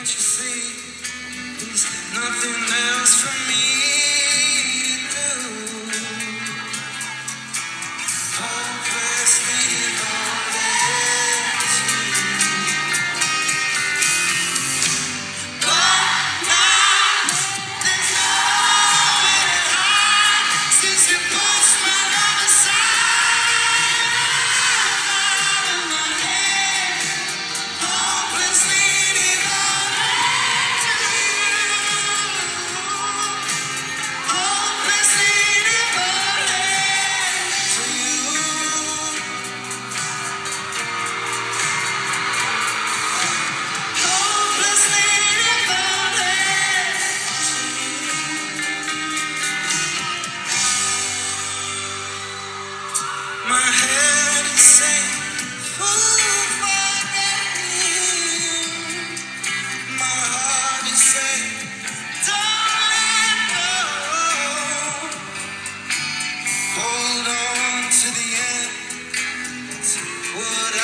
Can't you see? There's nothing else for me. what